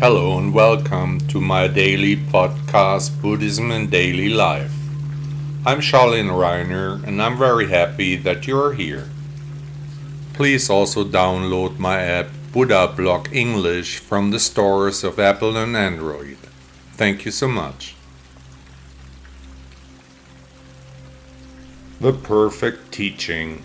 Hello and welcome to my daily podcast, Buddhism and Daily Life. I'm Charlene Reiner and I'm very happy that you are here. Please also download my app Buddha Blog English from the stores of Apple and Android. Thank you so much. The Perfect Teaching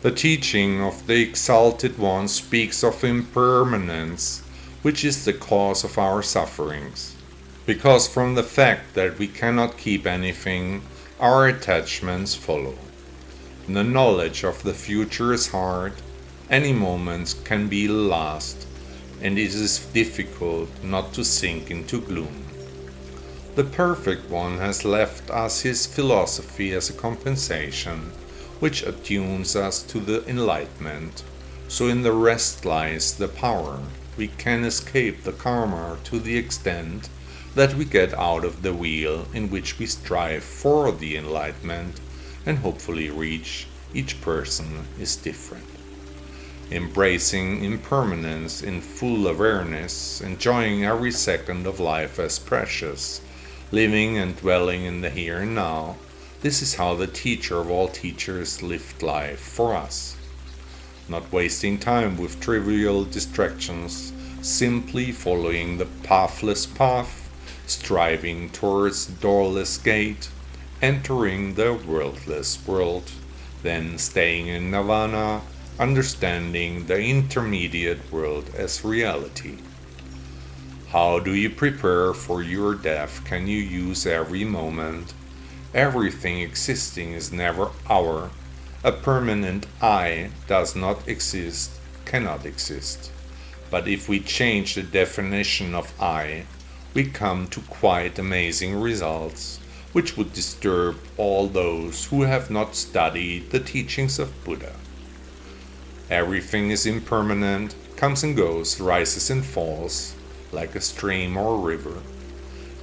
The teaching of the Exalted One speaks of impermanence which is the cause of our sufferings. Because from the fact that we cannot keep anything, our attachments follow. The knowledge of the future is hard, any moments can be lost, and it is difficult not to sink into gloom. The Perfect One has left us his philosophy as a compensation, which attunes us to the enlightenment. So in the rest lies the power we can escape the karma to the extent that we get out of the wheel in which we strive for the enlightenment and hopefully reach, each person is different. Embracing impermanence in full awareness, enjoying every second of life as precious, living and dwelling in the here and now, this is how the teacher of all teachers lived life for us not wasting time with trivial distractions, simply following the pathless path, striving towards the doorless gate, entering the worldless world, then staying in nirvana, understanding the intermediate world as reality. How do you prepare for your death? Can you use every moment? Everything existing is never our a permanent I does not exist, cannot exist. But if we change the definition of I, we come to quite amazing results, which would disturb all those who have not studied the teachings of Buddha. Everything is impermanent, comes and goes, rises and falls, like a stream or river.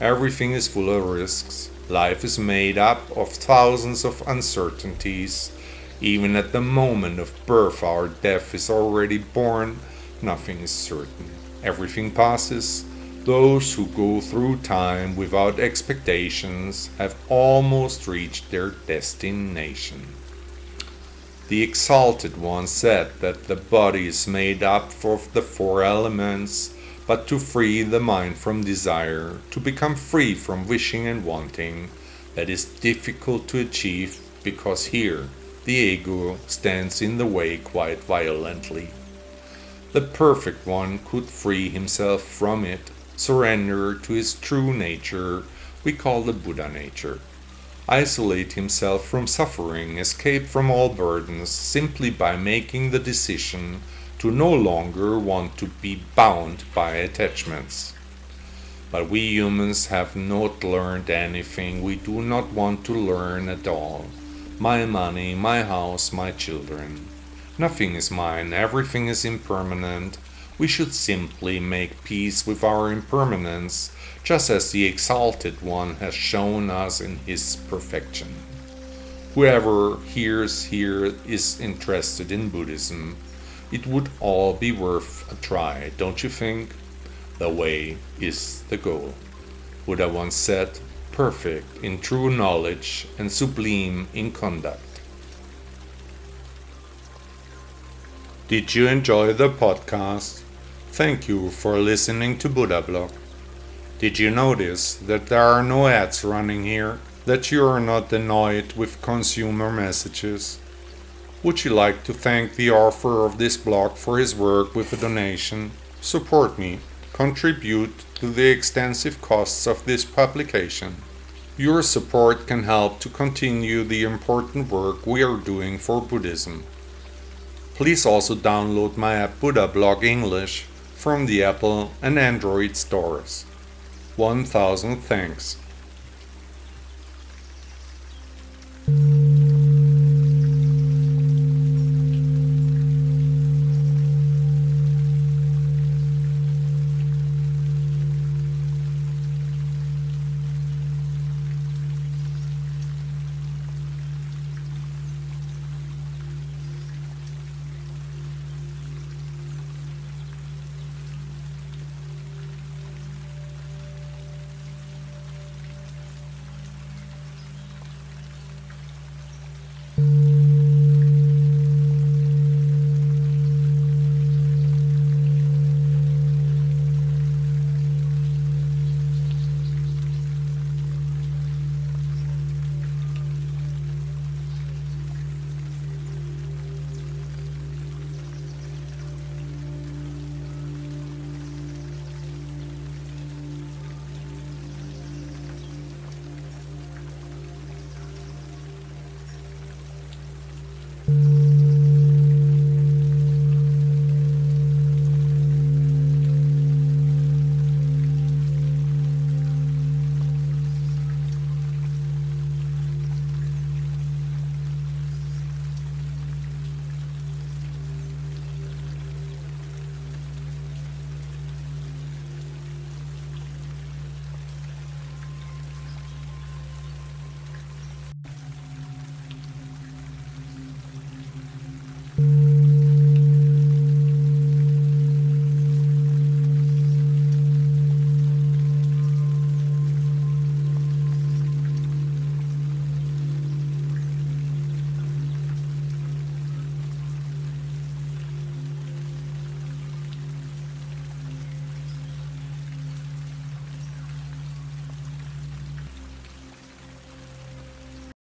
Everything is full of risks. Life is made up of thousands of uncertainties even at the moment of birth, our death is already born. Nothing is certain. Everything passes. Those who go through time without expectations have almost reached their destination. The Exalted One said that the body is made up of the four elements, but to free the mind from desire, to become free from wishing and wanting, that is difficult to achieve because here the ego stands in the way quite violently. The perfect one could free himself from it, surrender to his true nature, we call the Buddha nature. Isolate himself from suffering, escape from all burdens, simply by making the decision to no longer want to be bound by attachments. But we humans have not learned anything we do not want to learn at all my money, my house, my children. Nothing is mine, everything is impermanent. We should simply make peace with our impermanence, just as the Exalted One has shown us in His perfection. Whoever hears here is interested in Buddhism. It would all be worth a try, don't you think? The way is the goal. Buddha once said, perfect in true knowledge and sublime in conduct. Did you enjoy the podcast? Thank you for listening to Buddha Blog. Did you notice that there are no ads running here? That you are not annoyed with consumer messages? Would you like to thank the author of this blog for his work with a donation? Support me contribute to the extensive costs of this publication. Your support can help to continue the important work we are doing for Buddhism. Please also download my app Buddha Blog English from the Apple and Android stores. 1000 thanks.